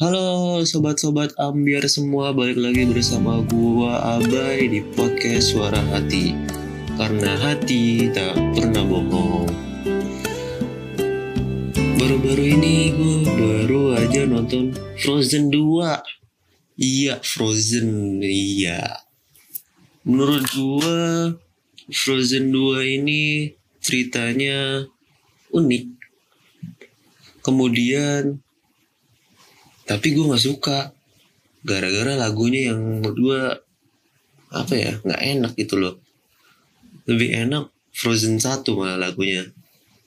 Halo sobat-sobat ambiar semua, balik lagi bersama gua Abai di podcast Suara Hati. Karena hati tak pernah bohong. Baru-baru ini gue baru aja nonton Frozen 2. Iya, Frozen. Iya. Menurut gua Frozen 2 ini ceritanya unik. Kemudian tapi gue nggak suka. Gara-gara lagunya yang menurut apa ya nggak enak gitu loh. Lebih enak Frozen 1 malah lagunya.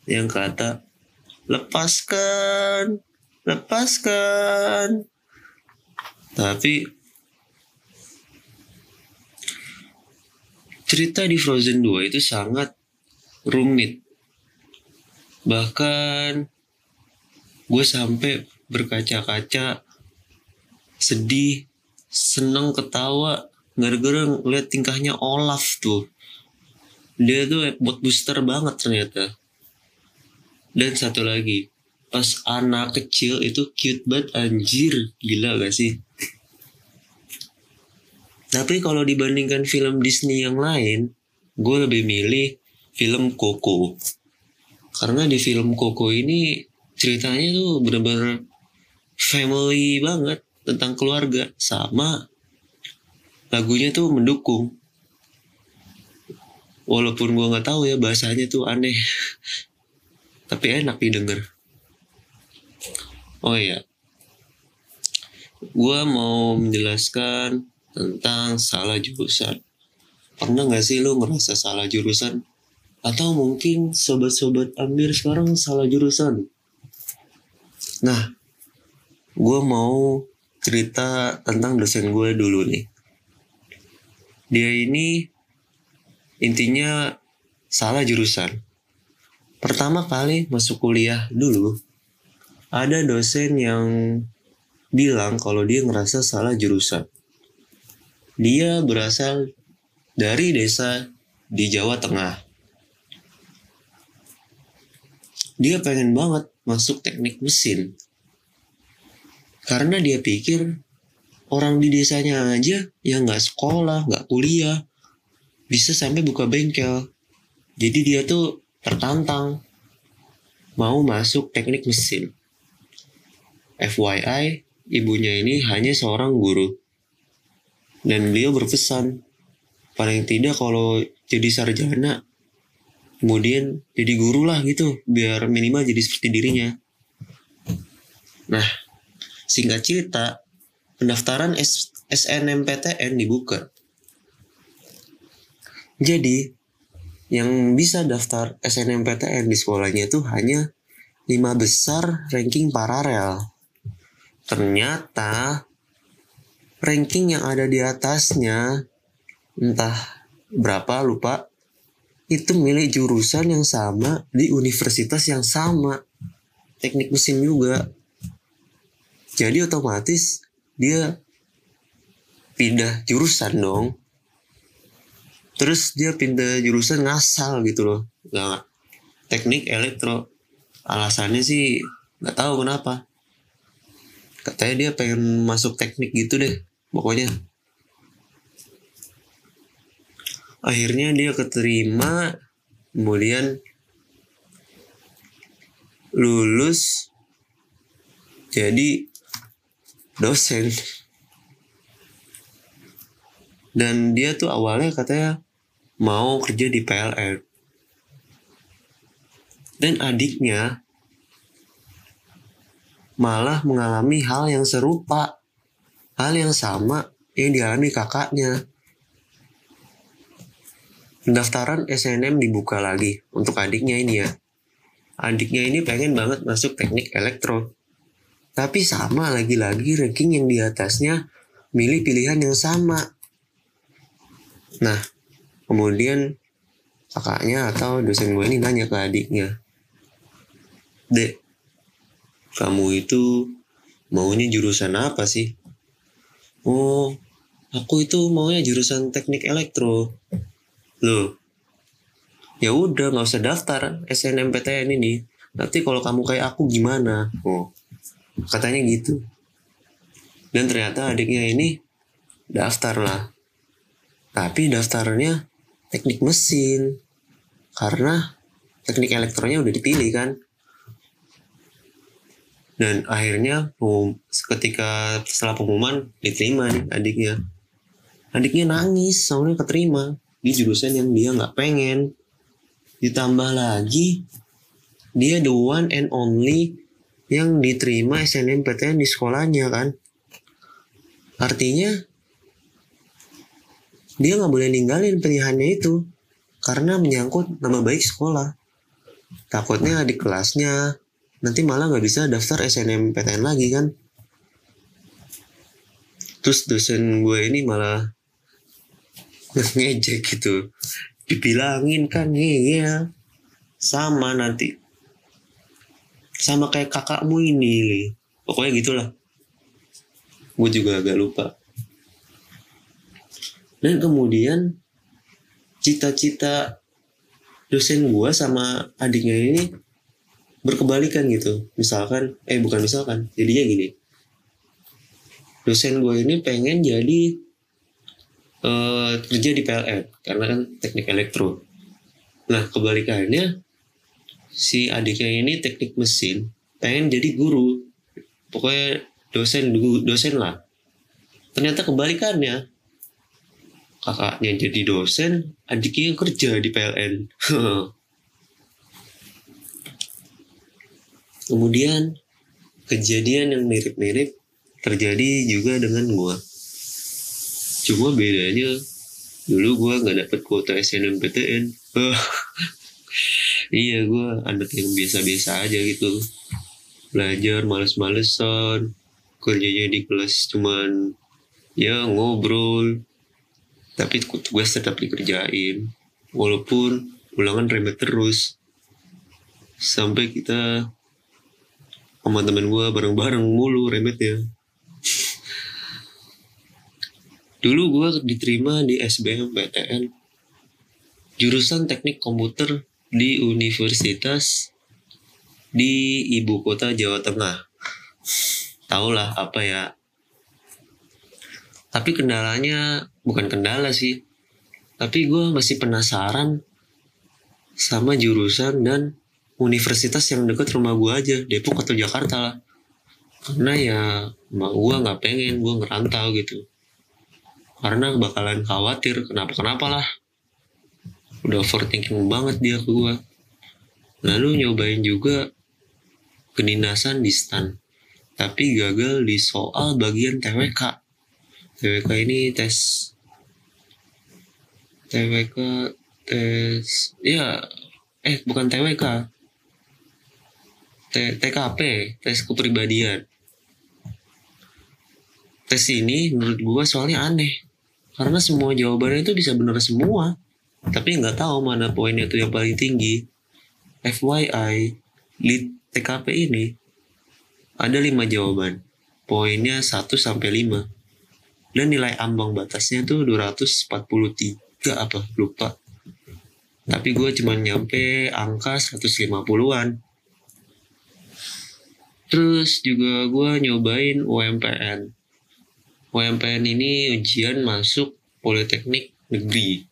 Yang kata lepaskan lepaskan. Tapi cerita di Frozen 2 itu sangat rumit. Bahkan gue sampai berkaca-kaca sedih seneng ketawa gara-gara ngeliat tingkahnya Olaf tuh. Dia tuh buat booster banget ternyata. Dan satu lagi pas anak kecil itu cute banget anjir gila gak sih? Tapi kalau dibandingkan film Disney yang lain gue lebih milih film Coco. Karena di film Coco ini ceritanya tuh bener-bener family banget tentang keluarga. Sama lagunya tuh mendukung. Walaupun gue nggak tahu ya bahasanya tuh aneh. Tapi enak didengar. Oh iya. Gue mau menjelaskan tentang salah jurusan. Pernah nggak sih lo merasa salah jurusan? Atau mungkin sobat-sobat ambil sekarang salah jurusan? Nah gue mau cerita tentang dosen gue dulu nih. Dia ini intinya salah jurusan. Pertama kali masuk kuliah dulu, ada dosen yang bilang kalau dia ngerasa salah jurusan. Dia berasal dari desa di Jawa Tengah. Dia pengen banget masuk teknik mesin karena dia pikir orang di desanya aja yang nggak sekolah, nggak kuliah, bisa sampai buka bengkel. Jadi dia tuh tertantang mau masuk teknik mesin. FYI, ibunya ini hanya seorang guru. Dan beliau berpesan, paling tidak kalau jadi sarjana, kemudian jadi guru lah gitu, biar minimal jadi seperti dirinya. Nah, Singkat cerita, pendaftaran SNMPTN dibuka. Jadi, yang bisa daftar SNMPTN di sekolahnya itu hanya lima besar ranking paralel. Ternyata ranking yang ada di atasnya entah berapa lupa itu milik jurusan yang sama di universitas yang sama teknik mesin juga jadi otomatis dia pindah jurusan dong. Terus dia pindah jurusan ngasal gitu loh. Gak, teknik elektro. Alasannya sih nggak tahu kenapa. Katanya dia pengen masuk teknik gitu deh. Pokoknya. Akhirnya dia keterima. Kemudian lulus jadi dosen. Dan dia tuh awalnya katanya mau kerja di PLN dan adiknya malah mengalami hal yang serupa. Hal yang sama yang dialami kakaknya. Pendaftaran SNM dibuka lagi untuk adiknya ini ya. Adiknya ini pengen banget masuk teknik elektro tapi sama lagi-lagi ranking yang di atasnya milih pilihan yang sama. Nah, kemudian kakaknya atau dosen gue ini nanya ke adiknya. Dek, kamu itu maunya jurusan apa sih? Oh, aku itu maunya jurusan teknik elektro. Loh, ya udah nggak usah daftar SNMPTN ini. Nanti kalau kamu kayak aku gimana? Oh, katanya gitu. Dan ternyata adiknya ini daftar lah tapi daftarnya teknik mesin. Karena teknik elektronya udah dipilih kan? Dan akhirnya ketika setelah pengumuman diterima nih adiknya. Adiknya nangis soalnya keterima. Di jurusan yang dia nggak pengen. Ditambah lagi dia the one and only yang diterima SNMPTN di sekolahnya kan. Artinya dia nggak boleh ninggalin pilihannya itu karena menyangkut nama baik sekolah. Takutnya di kelasnya nanti malah nggak bisa daftar SNMPTN lagi kan. Terus dosen gue ini malah ngejek gitu. Dibilangin kan iya sama nanti sama kayak kakakmu ini li. pokoknya gitulah. Gue juga agak lupa. Dan kemudian cita-cita dosen gue sama adiknya ini berkebalikan gitu. Misalkan eh bukan misalkan jadinya gini. Dosen gue ini pengen jadi uh, kerja di PLN karena kan teknik elektro. Nah kebalikannya si adiknya ini teknik mesin pengen jadi guru pokoknya dosen dosen lah ternyata kebalikannya kakaknya jadi dosen adiknya kerja di PLN Kemudian kejadian yang mirip-mirip terjadi juga dengan gue. Cuma bedanya dulu gue nggak dapet kuota SNMPTN. iya gue anak yang biasa-biasa aja gitu. Belajar males-malesan, kerjanya di kelas cuman ya ngobrol. Tapi tugas tetap dikerjain. Walaupun ulangan remet terus. Sampai kita sama temen gue bareng-bareng mulu remetnya dulu gue diterima di SBMPTN jurusan teknik komputer di universitas di ibu kota Jawa Tengah. Tahulah apa ya. Tapi kendalanya bukan kendala sih. Tapi gue masih penasaran sama jurusan dan universitas yang deket rumah gue aja Depok atau Jakarta lah. Karena ya mak gue nggak pengen gue ngerantau gitu. Karena bakalan khawatir kenapa kenapa lah udah overthinking banget dia ke gue lalu nyobain juga kedinasan di stan tapi gagal di soal bagian TWK TWK ini tes TWK tes ya eh bukan TWK TKP, tes kepribadian. Tes ini menurut gue soalnya aneh. Karena semua jawabannya itu bisa benar semua. Tapi nggak tahu mana poinnya itu yang paling tinggi. FYI, di TKP ini ada lima jawaban. Poinnya 1 sampai 5. Dan nilai ambang batasnya tuh 243 apa lupa. Tapi gue cuma nyampe angka 150-an Terus juga gue nyobain UMPN. UMPN ini ujian masuk Politeknik Negeri.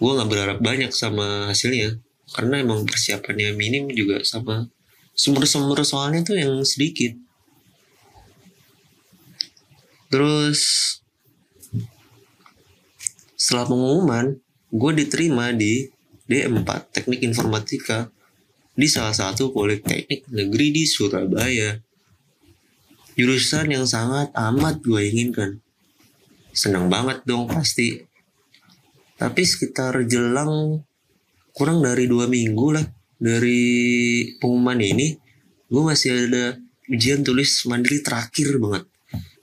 Gue gak berharap banyak sama hasilnya. Karena emang persiapannya minim juga sama sumber-sumber soalnya tuh yang sedikit. Terus setelah pengumuman, gue diterima di D4 Teknik Informatika di salah satu politeknik negeri di Surabaya. Jurusan yang sangat amat gue inginkan. Senang banget dong pasti. Tapi sekitar jelang kurang dari dua minggu lah dari pengumuman ini, gue masih ada ujian tulis mandiri terakhir banget.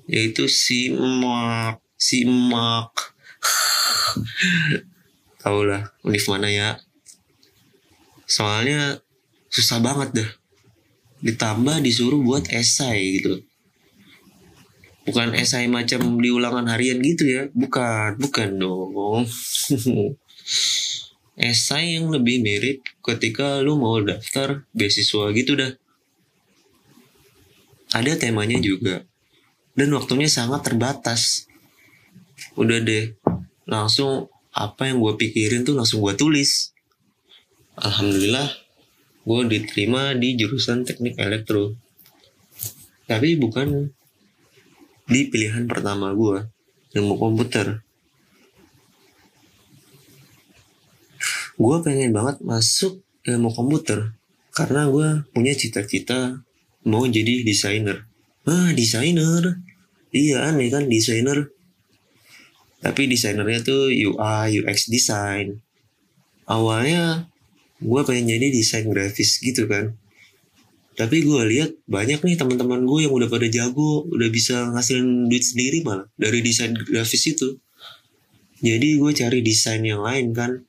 Yaitu simak, simak. Tau lah, univ mana ya. Soalnya susah banget dah ditambah disuruh buat esai gitu bukan esai macam di ulangan harian gitu ya. Bukan bukan dong. Esai yang lebih mirip ketika lu mau daftar beasiswa gitu dah. Ada temanya juga. Dan waktunya sangat terbatas. Udah deh langsung apa yang gue pikirin tuh langsung gue tulis. Alhamdulillah gue diterima di jurusan teknik elektro. Tapi bukan di pilihan pertama gue ilmu komputer. Gue pengen banget masuk ilmu komputer karena gue punya cita-cita mau jadi desainer. Ah desainer? Iya aneh kan desainer? Tapi desainernya tuh UI UX design. Awalnya gue pengen jadi desain grafis gitu kan tapi gue lihat banyak nih teman-teman gue yang udah pada jago udah bisa ngasilin duit sendiri malah dari desain grafis itu. Jadi gue cari desain yang lain kan.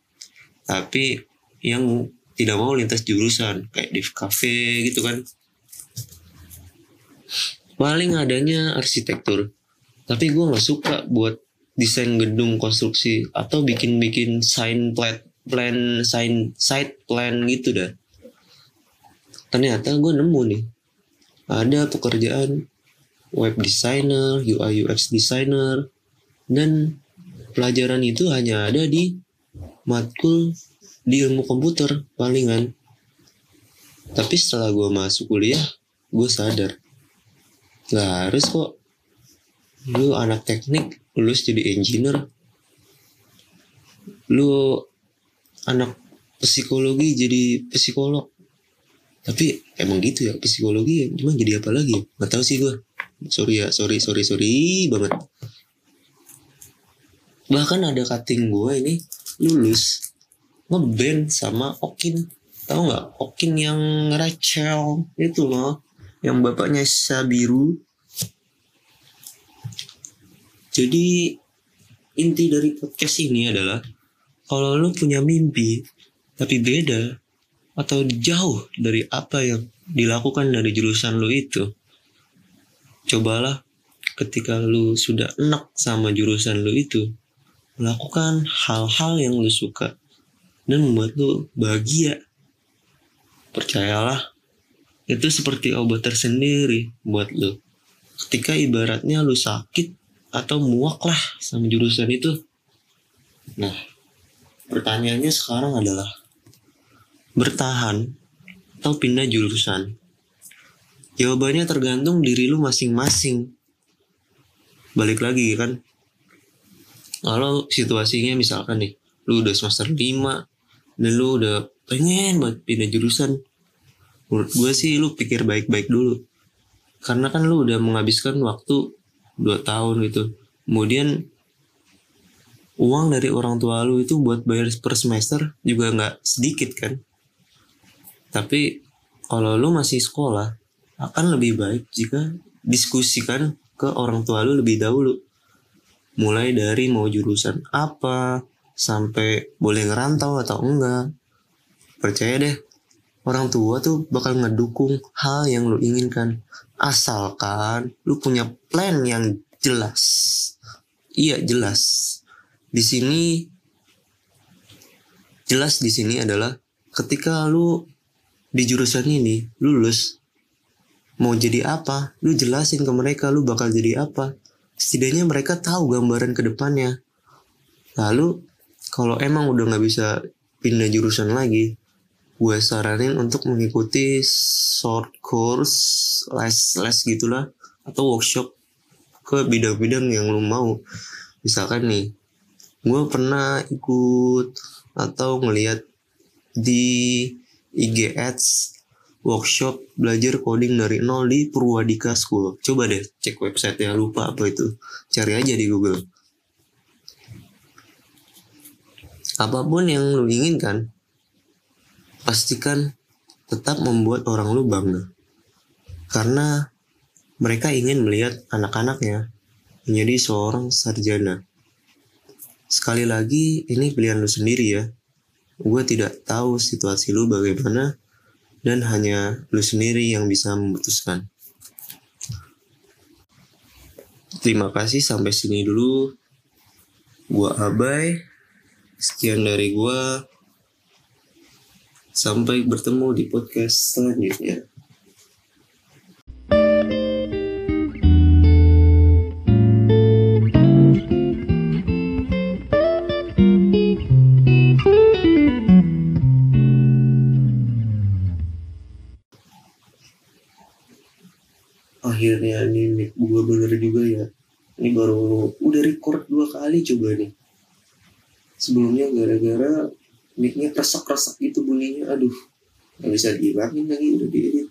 Tapi yang tidak mau lintas jurusan kayak di cafe gitu kan. Paling adanya arsitektur. Tapi gue nggak suka buat desain gedung konstruksi atau bikin-bikin sign plan plan sign site plan gitu dah ternyata gue nemu nih. Ada pekerjaan web designer UI UX designer dan pelajaran itu hanya ada di matkul di ilmu komputer palingan. Tapi setelah gue masuk kuliah gue sadar gak harus kok. Lu anak teknik lulus jadi engineer. Lu anak psikologi jadi psikolog tapi emang gitu ya psikologi cuma jadi apa lagi nggak tahu sih gue sorry ya sorry sorry sorry banget. Bahkan ada cutting gue ini lulus ngeband sama Okin. Tahu nggak? Okin yang Rachel itu loh yang bapaknya Sabiru. Jadi inti dari podcast ini adalah kalau lu punya mimpi tapi beda atau jauh dari apa yang dilakukan dari jurusan lu itu cobalah ketika lu sudah enak sama jurusan lu itu melakukan hal-hal yang lu suka dan membuat lu bahagia. Percayalah, itu seperti obat tersendiri buat lu. Ketika ibaratnya lu sakit atau muak lah sama jurusan itu. Nah, pertanyaannya sekarang adalah bertahan atau pindah jurusan? Jawabannya tergantung diri lu masing-masing. Balik lagi kan. Kalau situasinya misalkan nih, lu udah semester 5, dan lu udah pengen buat pindah jurusan menurut gue sih lu pikir baik-baik dulu karena kan lu udah menghabiskan waktu 2 tahun gitu kemudian uang dari orang tua lu itu buat bayar per semester juga nggak sedikit kan tapi kalau lu masih sekolah akan lebih baik jika diskusikan ke orang tua lu lebih dahulu. Mulai dari mau jurusan apa sampai boleh ngerantau atau enggak. Percaya deh orang tua tuh bakal ngedukung hal yang lu inginkan. Asalkan lu punya plan yang jelas. Iya jelas. Di sini jelas di sini adalah ketika lu di jurusan ini lulus. Mau jadi apa? Lu jelasin ke mereka lu bakal jadi apa. Setidaknya mereka tahu gambaran ke depannya. Lalu kalau emang udah nggak bisa pindah jurusan lagi gue saranin untuk mengikuti short course les les gitulah atau workshop ke bidang-bidang yang lo mau. Misalkan nih gue pernah ikut atau ngeliat di IG Ads workshop belajar coding dari nol di Purwadika School. Coba deh cek website ya lupa apa itu. Cari aja di Google. apa pun yang lu inginkan pastikan tetap membuat orang lu bangga karena mereka ingin melihat anak-anaknya menjadi seorang sarjana sekali lagi ini pilihan lu sendiri ya gue tidak tahu situasi lu bagaimana dan hanya lu sendiri yang bisa memutuskan terima kasih sampai sini dulu gue abai Sekian dari gua. Sampai bertemu di podcast selanjutnya. Coba nih. Sebelumnya gara-gara micnya kresek-kresek gitu bunyinya aduh nggak bisa dihilangin lagi udah diedit